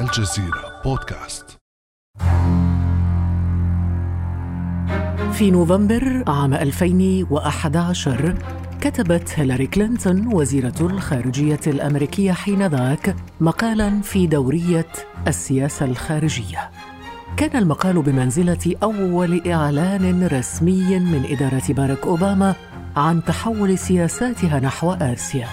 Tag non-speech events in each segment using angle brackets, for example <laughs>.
الجزيرة بودكاست. في نوفمبر عام 2011 كتبت هيلاري كلينتون وزيرة الخارجية الأمريكية حينذاك مقالا في دورية السياسة الخارجية. كان المقال بمنزلة أول إعلان رسمي من إدارة باراك أوباما عن تحول سياساتها نحو آسيا.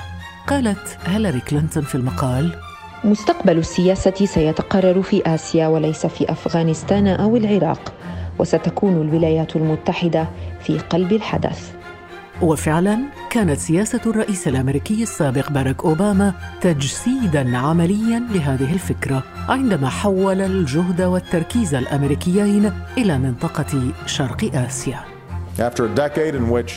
قالت هيلاري كلينتون في المقال مستقبل السياسة سيتقرر في آسيا وليس في أفغانستان أو العراق وستكون الولايات المتحدة في قلب الحدث. وفعلا كانت سياسة الرئيس الأمريكي السابق باراك أوباما تجسيدا عمليا لهذه الفكرة عندما حول الجهد والتركيز الأمريكيين إلى منطقة شرق آسيا. After a decade in which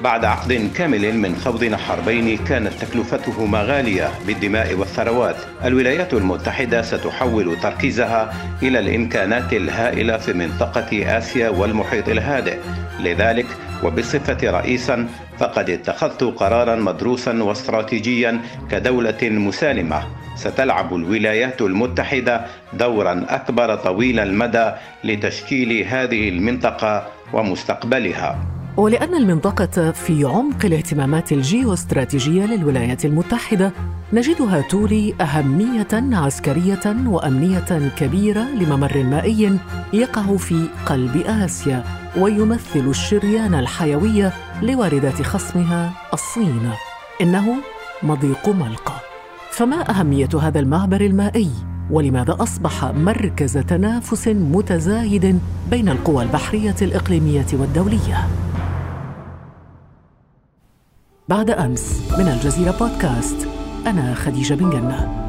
بعد عقد كامل من خوض حربين كانت تكلفتهما غالية بالدماء والثروات. الولايات المتحدة ستحول تركيزها إلى الإمكانات الهائلة في منطقة آسيا والمحيط الهادئ. لذلك وبصفة رئيسا فقد اتخذت قرارا مدروسا واستراتيجيا كدولة مسالمة. ستلعب الولايات المتحدة دورا أكبر طويل المدى لتشكيل هذه المنطقة ومستقبلها. ولأن المنطقة في عمق الاهتمامات الجيوستراتيجية للولايات المتحدة نجدها تولي أهمية عسكرية وأمنية كبيرة لممر مائي يقع في قلب آسيا ويمثل الشريان الحيوي لواردات خصمها الصين إنه مضيق ملقا فما أهمية هذا المعبر المائي؟ ولماذا أصبح مركز تنافس متزايد بين القوى البحرية الإقليمية والدولية؟ بعد أمس من الجزيرة بودكاست. أنا خديجة بن جنة.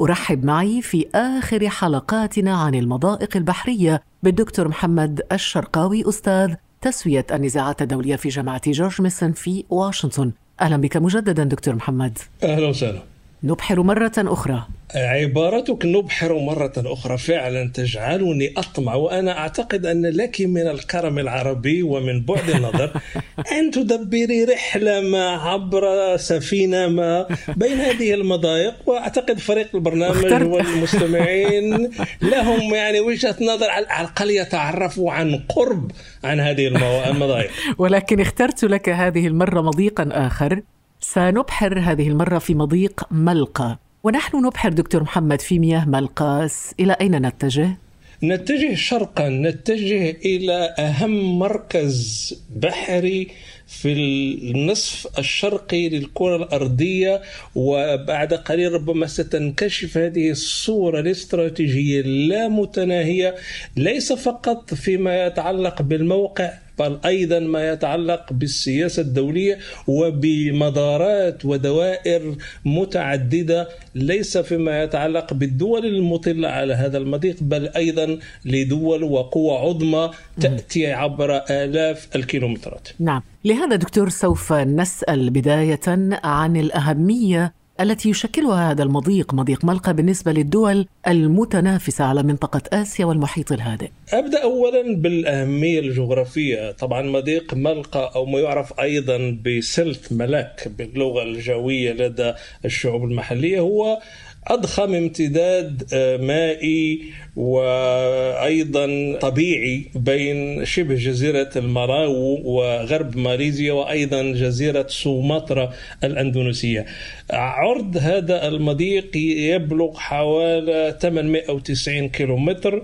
أرحب معي في آخر حلقاتنا عن المضائق البحرية بالدكتور محمد الشرقاوي أستاذ تسوية النزاعات الدولية في جامعة جورج ميسون في واشنطن. أهلا بك مجددا دكتور محمد. أهلا وسهلا. نبحر مرة أخرى. عبارتك نبحر مرة أخرى. فعلا تجعلني أطمع وأنا أعتقد أن لك من الكرم العربي ومن بعد النظر <laughs> أن تدبري رحلة ما عبر سفينة ما بين هذه المضايق وأعتقد فريق البرنامج والمستمعين <laughs> لهم يعني وجهة نظر على الأقل يتعرفوا عن قرب عن هذه المضايق. ولكن اخترت لك هذه المرة مضيقا آخر. سنبحر هذه المرة في مضيق ملقا. ونحن نبحر دكتور محمد في مياه ملقاس إلى أين نتجه؟ نتجه شرقا. نتجه إلى أهم مركز بحري في النصف الشرقي للكرة الأرضية وبعد قليل ربما ستنكشف هذه الصورة الاستراتيجية اللامتناهية ليس فقط فيما يتعلق بالموقع بل أيضا ما يتعلق بالسياسة الدولية وبمدارات ودوائر متعددة ليس فيما يتعلق بالدول المطلة على هذا المضيق بل أيضا لدول وقوى عظمى تأتي عبر آلاف الكيلومترات. نعم، لهذا دكتور سوف نسأل بداية عن الأهمية التي يشكلها هذا المضيق مضيق ملقا بالنسبة للدول المتنافسة على منطقة آسيا والمحيط الهادئ. أبدأ أولا بالأهمية الجغرافية. طبعا مضيق ملقا أو ما يعرف أيضا بسلت ملاك باللغة الجوية لدى الشعوب المحلية هو أضخم امتداد مائي وأيضا طبيعي بين شبه جزيرة المراو وغرب ماليزيا وأيضا جزيرة سومطرة الأندونيسية. عرض هذا المضيق يبلغ حوالي 890 كيلومتر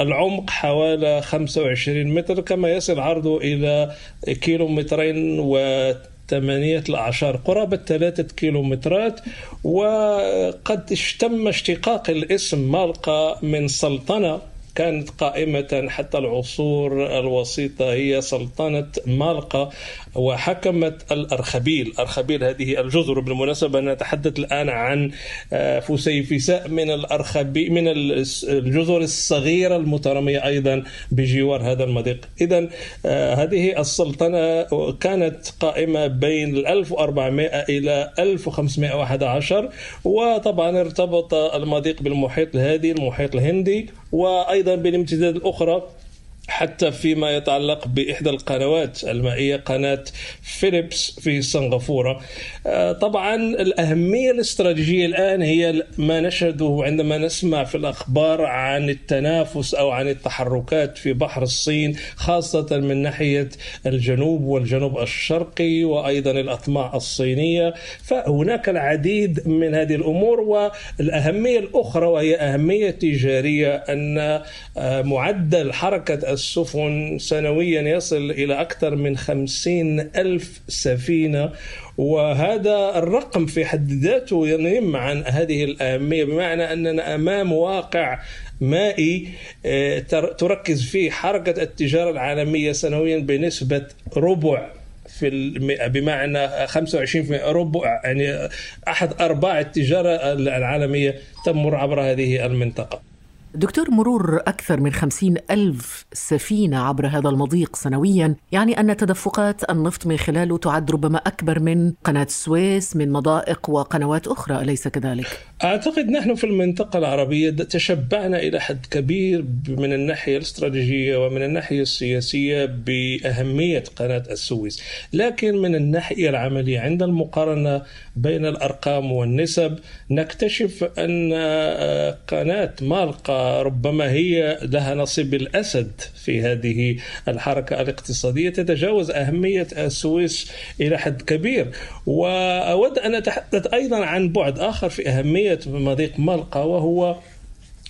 العمق حوالي 25 متر كما يصل عرضه إلى كيلومترين و ثمانية الأعشار قرابة ثلاثة كيلومترات وقد اشتم اشتقاق الاسم مالقا من سلطنة. كانت قائمة حتى العصور الوسيطة هي سلطنة مالقا وحكمت الأرخبيل. أرخبيل هذه الجزر. بالمناسبة نتحدث الآن عن آه، فسيفساء من الأرخبيل من الجزر الصغيرة المترامية أيضا بجوار هذا المضيق. إذا آه، هذه السلطنة كانت قائمة بين 1400 إلى 1511 وطبعا ارتبط المضيق بالمحيط الهادي المحيط الهندي وأيضا بالامتداد الأخرى حتى فيما يتعلق بإحدى القنوات المائية قناة فيليبس في سنغافورة. آه، طبعا الأهمية الاستراتيجية الآن هي ما نشهده عندما نسمع في الأخبار عن التنافس أو عن التحركات في بحر الصين خاصة من ناحية الجنوب والجنوب الشرقي وأيضا الأطماع الصينية. فهناك العديد من هذه الأمور والأهمية الأخرى وهي أهمية تجارية أن آه، معدل حركة السفن سنويا يصل إلى أكثر من خمسين ألف سفينة وهذا الرقم في حد ذاته ينم عن هذه الأهمية بمعنى أننا أمام واقع مائي آه، تركز فيه حركة التجارة العالمية سنويا بنسبة ربع في المئة بمعنى 25 ربع يعني أحد أرباع التجارة العالمية تمر عبر هذه المنطقة. دكتور مرور أكثر من خمسين ألف سفينة عبر هذا المضيق سنويا يعني أن تدفقات النفط من خلاله تعد ربما أكبر من قناة السويس من مضائق وقنوات أخرى أليس كذلك؟ أعتقد نحن في المنطقة العربية تشبعنا إلى حد كبير من الناحية الاستراتيجية ومن الناحية السياسية بأهمية قناة السويس لكن من الناحية العملية عند المقارنة بين الأرقام والنسب نكتشف أن قناة مالقا ربما هي لها نصيب الأسد في هذه الحركة الاقتصادية. تتجاوز أهمية السويس إلى حد كبير. وأود أن أتحدث أيضا عن بعد آخر في أهمية مضيق مالقا وهو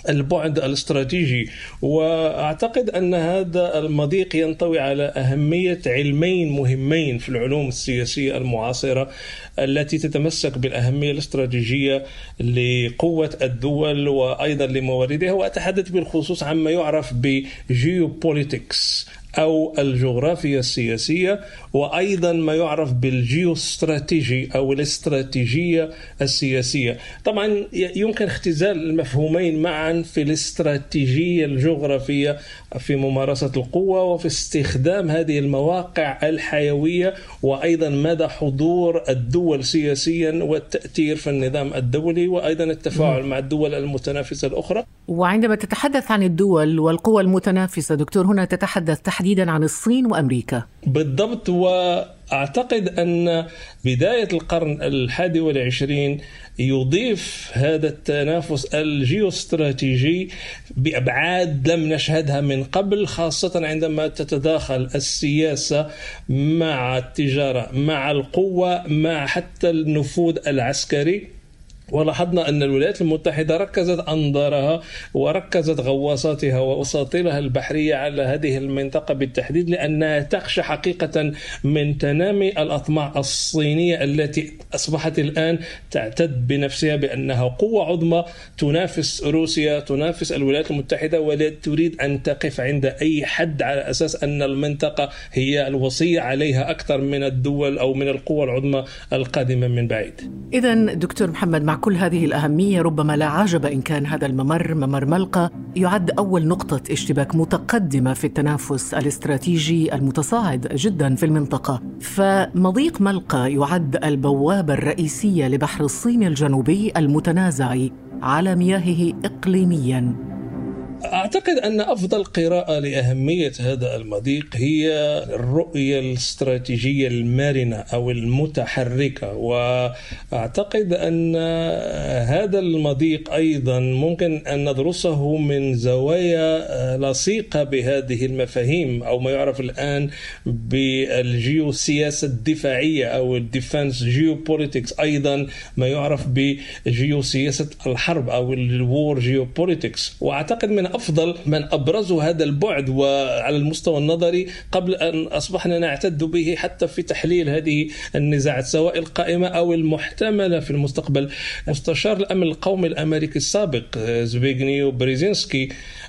البعد الاستراتيجي وأعتقد أن هذا المضيق ينطوي على أهمية علمين مهمين في العلوم السياسية المعاصرة التي تتمسك بالأهمية الاستراتيجية لقوة الدول وأيضا لمواردها وأتحدث بالخصوص عما يعرف بجيوبوليتكس. أو الجغرافيا السياسية وأيضا ما يعرف بالجيوستراتيجي أو الاستراتيجية السياسية. طبعا يمكن اختزال المفهومين معا في الاستراتيجية الجغرافية في ممارسة القوة وفي استخدام هذه المواقع الحيوية وأيضا مدى حضور الدول سياسيا والتأثير في النظام الدولي وأيضا التفاعل مع الدول المتنافسة الأخرى. وعندما تتحدث عن الدول والقوى المتنافسة دكتور هنا تتحدث تحديدا عن الصين وأمريكا. بالضبط وأعتقد أن بداية القرن الحادي والعشرين يضيف هذا التنافس الجيوستراتيجي بأبعاد لم نشهدها من قبل خاصة عندما تتداخل السياسة مع التجارة مع القوة مع حتى النفوذ العسكري. ولاحظنا أن الولايات المتحدة ركزت أنظارها وركزت غواصاتها وأساطيلها البحرية على هذه المنطقة بالتحديد لأنها تخشى حقيقة من تنامي الأطماع الصينية التي أصبحت الآن تعتد بنفسها بأنها قوة عظمى تنافس روسيا تنافس الولايات المتحدة ولا تريد أن تقف عند أي حد على أساس أن المنطقة هي الوصية عليها أكثر من الدول أو من القوى العظمى القادمة من بعيد. إذا دكتور محمد مع كل هذه الأهمية ربما لا عجب إن كان هذا الممر ممر ملقا يعد أول نقطة اشتباك متقدمة في التنافس الاستراتيجي المتصاعد جدا في المنطقة. فمضيق ملقا يعد البوابة الرئيسية لبحر الصين الجنوبي المتنازع على مياهه إقليميا. أعتقد أن أفضل قراءة لأهمية هذا المضيق هي الرؤية الاستراتيجية المرنة أو المتحركة وأعتقد أن هذا المضيق أيضا ممكن أن ندرسه من زوايا لصيقة بهذه المفاهيم أو ما يعرف الآن بالجيوسياسة الدفاعية أو ال defense geopolitics أيضا ما يعرف بجيوسياسة الحرب أو ال war geopolitics. وأعتقد من أفضل من أبرزوا هذا البعد وعلى المستوى النظري قبل أن أصبحنا نعتد به حتى في تحليل هذه النزاعات سواء القائمة أو المحتملة في المستقبل. مستشار الأمن القومي الأمريكي السابق زبيغنيو بريزينسكي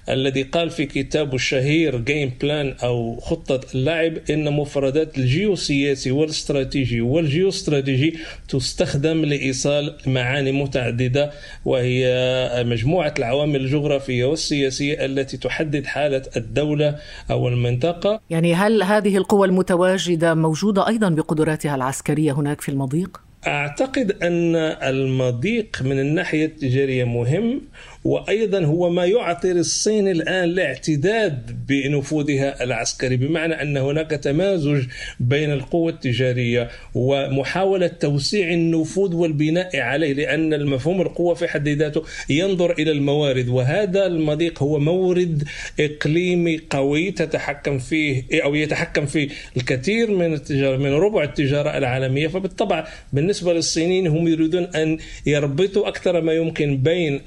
الذي قال في كتابه الشهير Game Plan أو خطة اللعب إن مفردات الجيوسياسي والاستراتيجي والجيوستراتيجي تستخدم لإيصال معاني متعددة وهي مجموعة العوامل الجغرافية والسياسية التي تحدد حالة الدولة أو المنطقة يعني هل هذه القوى المتواجدة موجودة أيضا بقدراتها العسكرية هناك في المضيق؟ أعتقد أن المضيق من الناحية التجارية مهم وأيضا هو ما يعطي الصين الآن الاعتداد بنفوذها العسكري بمعنى أن هناك تمازج بين القوة التجارية ومحاولة توسيع النفوذ والبناء عليه لأن المفهوم القوة في حد ذاته ينظر إلى الموارد وهذا المضيق هو مورد إقليمي قوي تتحكم فيه أو يتحكم فيه الكثير من التجارة من ربع التجارة العالمية. فبالطبع بالنسبة للصينيين هم يريدون أن يربطوا أكثر ما يمكن بين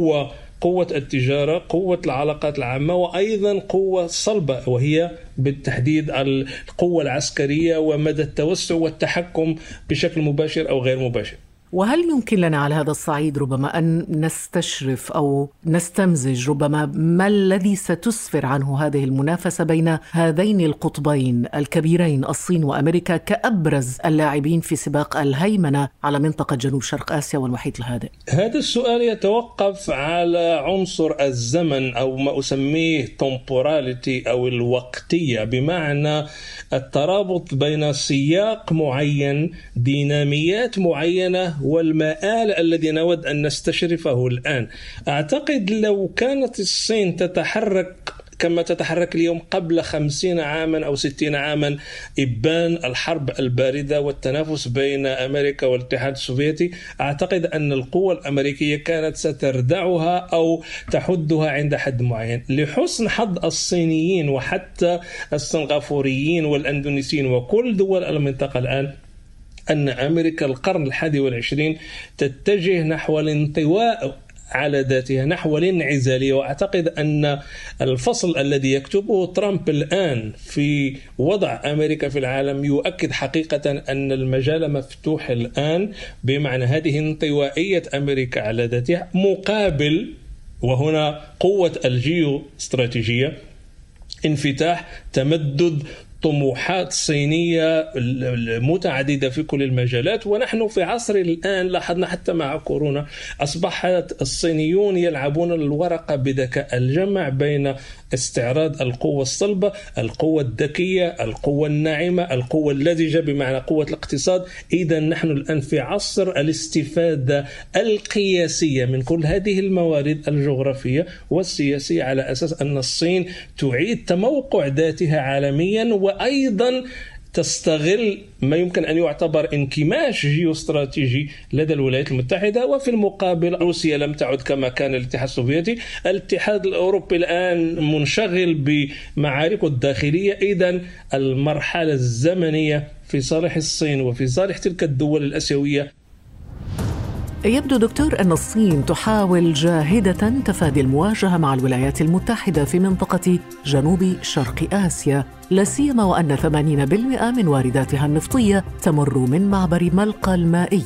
القوة قوة التجارة قوة العلاقات العامة وأيضا قوة صلبة وهي بالتحديد القوة العسكرية ومدى التوسع والتحكم بشكل مباشر أو غير مباشر. وهل يمكن لنا على هذا الصعيد ربما أن نستشرف أو نستمزج ربما ما الذي ستسفر عنه هذه المنافسة بين هذين القطبين الكبيرين الصين وأمريكا كأبرز اللاعبين في سباق الهيمنة على منطقة جنوب شرق آسيا والمحيط الهادئ؟ هذا السؤال يتوقف على عنصر الزمن أو ما أسميه temporality أو الوقتية بمعنى الترابط بين سياق معين ديناميات معينة والمآل الذي نود أن نستشرفه الآن. أعتقد لو كانت الصين تتحرك كما تتحرك اليوم قبل خمسين عاما أو ستين عاما إبان الحرب الباردة والتنافس بين أمريكا والاتحاد السوفيتي أعتقد أن القوة الأمريكية كانت ستردعها أو تحدها عند حد معين. لحسن حظ الصينيين وحتى السنغافوريين والأندونيسيين وكل دول المنطقة الآن أن أمريكا القرن الحادي والعشرين تتجه نحو الانطواء على ذاتها نحو الانعزالية. وأعتقد أن الفصل الذي يكتبه ترامب الآن في وضع أمريكا في العالم يؤكد حقيقة أن المجال مفتوح الآن بمعنى هذه انطوائية أمريكا على ذاتها مقابل وهنا قوة الجيو استراتيجية انفتاح تمدد طموحات صينية متعددة في كل المجالات ونحن في عصر الآن لاحظنا حتى مع كورونا أصبحت الصينيون يلعبون الورقة بذكاء. الجمع بين استعراض القوة الصلبة القوة الذكية القوة الناعمة القوة اللزجة بمعنى قوة الاقتصاد. إذا نحن الآن في عصر الاستفادة القياسية من كل هذه الموارد الجغرافية والسياسية على أساس أن الصين تعيد تموقع ذاتها عالميا وأيضا تستغل ما يمكن أن يعتبر انكماش جيوستراتيجي لدى الولايات المتحدة وفي المقابل روسيا لم تعد كما كان الاتحاد السوفيتي، الاتحاد الأوروبي الآن منشغل بمعاركه الداخلية، اذا المرحلة الزمنية في صالح الصين وفي صالح تلك الدول الآسيوية يبدو دكتور أن الصين تحاول جاهدة تفادي المواجهة مع الولايات المتحدة في منطقة جنوب شرق آسيا لا سيما وأن 80% من وارداتها النفطية تمر من معبر ملقا المائي.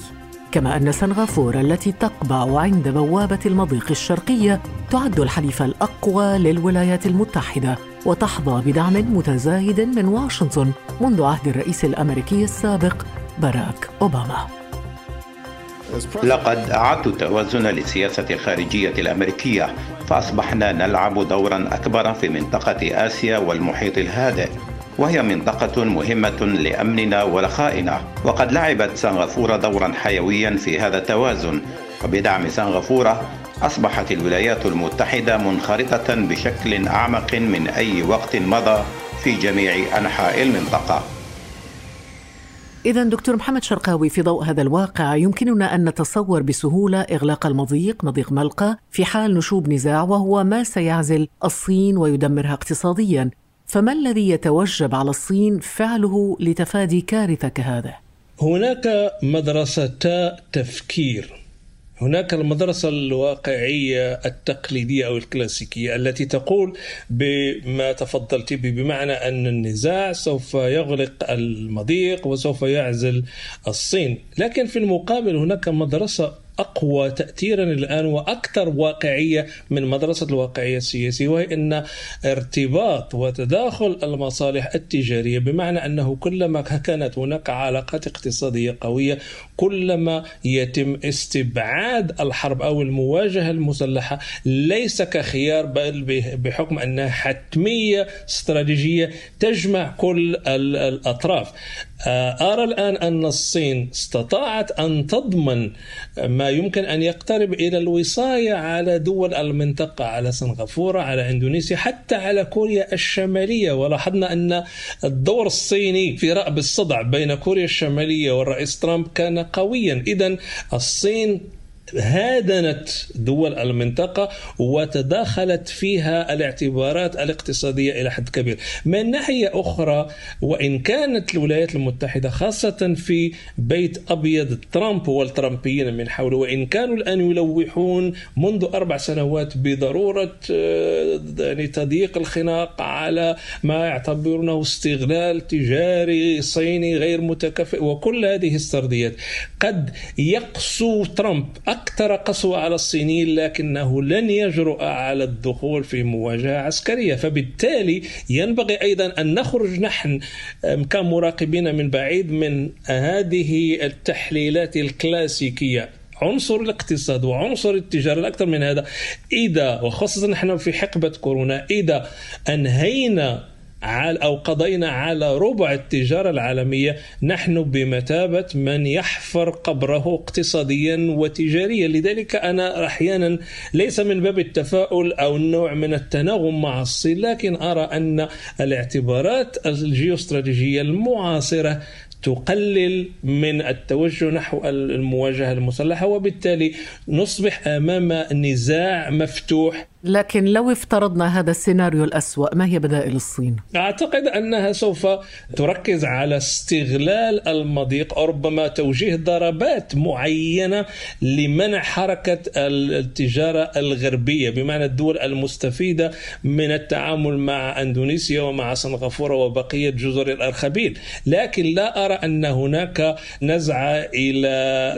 كما أن سنغافورة التي تقبع عند بوابة المضيق الشرقية تعد الحليف الأقوى للولايات المتحدة وتحظى بدعم متزايد من واشنطن منذ عهد الرئيس الأمريكي السابق باراك أوباما. لقد أعدت توازن للسياسة الخارجية الأمريكية فأصبحنا نلعب دورا أكبر في منطقة آسيا والمحيط الهادئ وهي منطقة مهمة لأمننا ورخائنا. وقد لعبت سنغافورة دورا حيويا في هذا التوازن. وبدعم سنغافورة أصبحت الولايات المتحدة منخرطة بشكل أعمق من أي وقت مضى في جميع أنحاء المنطقة. إذا دكتور محمد شرقاوي في ضوء هذا الواقع يمكننا أن نتصور بسهولة إغلاق المضيق مضيق ملقا في حال نشوب نزاع وهو ما سيعزل الصين ويدمرها اقتصاديا فما الذي يتوجب على الصين فعله لتفادي كارثة كهذا؟ هناك مدرستا تفكير هناك المدرسة الواقعية التقليدية أو الكلاسيكية التي تقول بما تفضلت به بمعنى أن النزاع سوف يغلق المضيق وسوف يعزل الصين. لكن في المقابل هناك مدرسة أقوى تاثيرا الآن وأكثر واقعية من مدرسة الواقعية السياسية وهي إن ارتباط وتداخل المصالح التجارية بمعنى أنه كلما كانت هناك علاقات اقتصادية قوية كلما يتم استبعاد الحرب أو المواجهة المسلحة ليس كخيار بل بحكم أنها حتمية استراتيجية تجمع كل الأطراف. آه، أرى الآن أن الصين استطاعت أن تضمن ما ما يمكن أن يقترب إلى الوصاية على دول المنطقة على سنغافورة على إندونيسيا حتى على كوريا الشمالية. ولاحظنا أن الدور الصيني في رأب الصدع بين كوريا الشمالية والرئيس ترامب كان قويا. إذا الصين هادنت دول المنطقة وتداخلت فيها الاعتبارات الاقتصادية إلى حد كبير. من ناحية أخرى وإن كانت الولايات المتحدة خاصة في بيت أبيض ترامب والترامبيين من حوله وإن كانوا الآن يلوحون منذ أربع سنوات بضرورة آه، يعني تضييق الخناق على ما يعتبرونه استغلال تجاري صيني غير متكافئ وكل هذه السرديات. قد يقسو ترامب أكثر قسوة على الصينيين لكنه لن يجرؤ على الدخول في مواجهة عسكرية. فبالتالي ينبغي أيضا أن نخرج نحن كمراقبين من بعيد من هذه التحليلات الكلاسيكية. عنصر الاقتصاد وعنصر التجارة الأكثر من هذا. إذا وخاصة نحن في حقبة كورونا إذا أنهينا أو قضينا على ربع التجارة العالمية نحن بمثابة من يحفر قبره اقتصاديا وتجاريا. لذلك أنا أحيانا ليس من باب التفاؤل أو النوع من التناغم مع الصين لكن أرى أن الاعتبارات الجيوستراتيجية المعاصرة تقلل من التوجه نحو المواجهة المسلحة وبالتالي نصبح أمام نزاع مفتوح لكن لو افترضنا هذا السيناريو الأسوأ ما هي بدائل الصين؟ أعتقد أنها سوف تركز على استغلال المضيق أو ربما توجيه ضربات معينة لمنع حركة التجارة الغربية بمعنى الدول المستفيدة من التعامل مع أندونيسيا ومع سنغافورة وبقية جزر الأرخبيل لكن لا أرى أن هناك نزعة إلى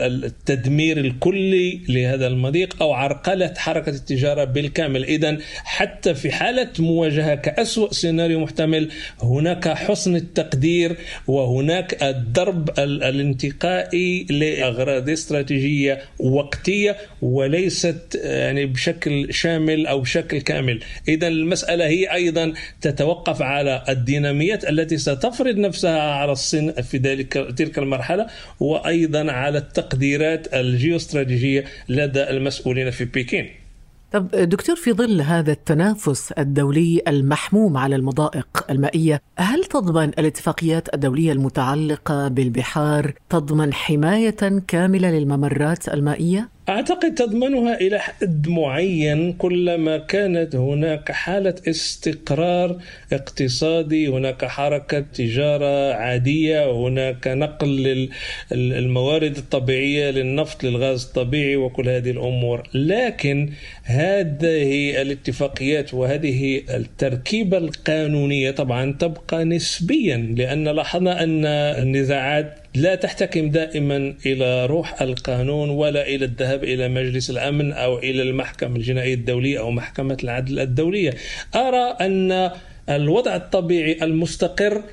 التدمير الكلي لهذا المضيق أو عرقلة حركة التجارة بالكامل محتمل. إذا حتى في حالة مواجهة كأسوأ سيناريو محتمل هناك حسن التقدير وهناك الضرب الانتقائي لأغراض استراتيجية وقتية وليست يعني بشكل شامل أو بشكل كامل. إذا المسألة هي أيضا تتوقف على الديناميات التي ستفرض نفسها على الصين في ذلك تلك المرحلة وأيضا على التقديرات الجيوستراتيجية لدى المسؤولين في بكين. طب دكتور في ظل هذا التنافس الدولي المحموم على المضائق المائية، هل تضمن الاتفاقيات الدولية المتعلقة بالبحار تضمن حماية كاملة للممرات المائية؟ أعتقد تضمنها إلى حد معين كلما كانت هناك حالة استقرار اقتصادي، هناك حركة تجارة عادية، هناك نقل للموارد الطبيعية للنفط للغاز الطبيعي وكل هذه الأمور، لكن هذه الاتفاقيات وهذه التركيبة القانونية طبعا تبقى نسبيا لأن لاحظنا أن النزاعات لا تحتكم دائما إلى روح القانون ولا إلى الذهاب إلى مجلس الأمن أو إلى المحكمة الجنائية الدولية أو محكمة العدل الدولية. أرى أن الوضع الطبيعي المستقر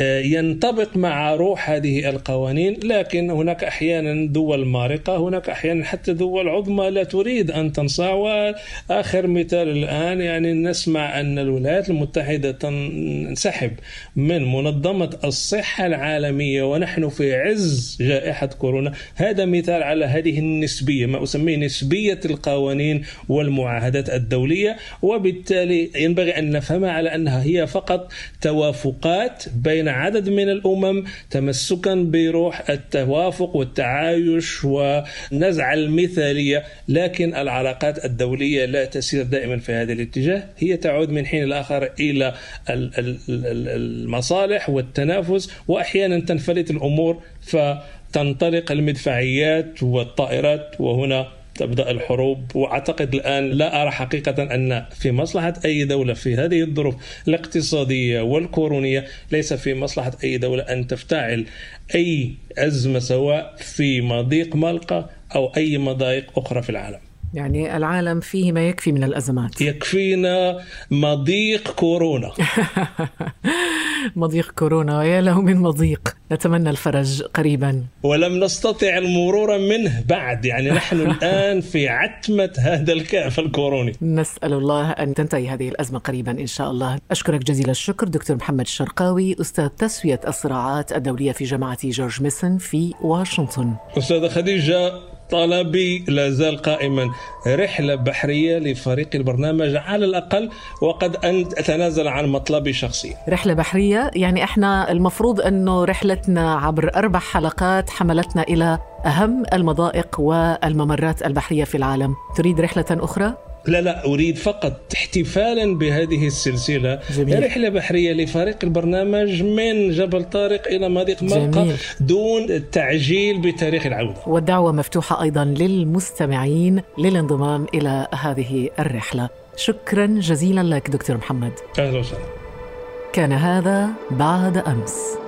ينطبق مع روح هذه القوانين لكن هناك أحيانا دول مارقة هناك أحيانا حتى دول عظمى لا تريد أن تنصاع. وآخر مثال الآن يعني نسمع أن الولايات المتحدة تنسحب من منظمة الصحة العالمية ونحن في عز جائحة كورونا. هذا مثال على هذه النسبية ما أسميه نسبية القوانين والمعاهدات الدولية. وبالتالي ينبغي أن نفهمها على أنها هي فقط توافقات بين بين عدد من الأمم تمسكا بروح التوافق والتعايش ونزع المثالية لكن العلاقات الدولية لا تسير دائما في هذا الاتجاه. هي تعود من حين لاخر إلى المصالح والتنافس واحيانا تنفلت الأمور فتنطلق المدفعيات والطائرات وهنا تبدأ الحروب وأعتقد الآن لا أرى حقيقة أن في مصلحة أي دولة في هذه الظروف الاقتصادية والكورونية ليس في مصلحة أي دولة أن تفتعل أي أزمة سواء في مضيق ملقا أو أي مضايق أخرى في العالم. يعني العالم فيه ما يكفي من الأزمات يكفينا مضيق كورونا <laughs> مضيق كورونا ويا له من مضيق. نتمنى الفرج قريبا. ولم نستطع المرور منه بعد. يعني نحن <laughs> الآن في عتمة هذا الكأف الكوروني. نسأل الله أن تنتهي هذه الأزمة قريبا إن شاء الله. أشكرك جزيل الشكر دكتور محمد الشرقاوي أستاذ تسوية الصراعات الدولية في جامعة جورج ميسون في واشنطن. أستاذة خديجة طلبي لا زال قائما. رحلة بحرية لفريق البرنامج على الأقل وقد أن أتنازل عن مطلبي شخصيا رحلة بحرية يعني إحنا المفروض أنه رحلتنا عبر أربع حلقات حملتنا إلى أهم المضائق والممرات البحرية في العالم. تريد رحلة أخرى؟ لا لا أريد فقط احتفالا بهذه السلسلة جميل. رحلة بحرية لفريق البرنامج من جبل طارق إلى مضيق جميل. دون تعجيل بتاريخ العودة. والدعوة مفتوحة أيضا للمستمعين للانضمام إلى هذه الرحلة. شكرا جزيلا لك دكتور محمد. أهلا وسهلا. كان هذا بعد أمس.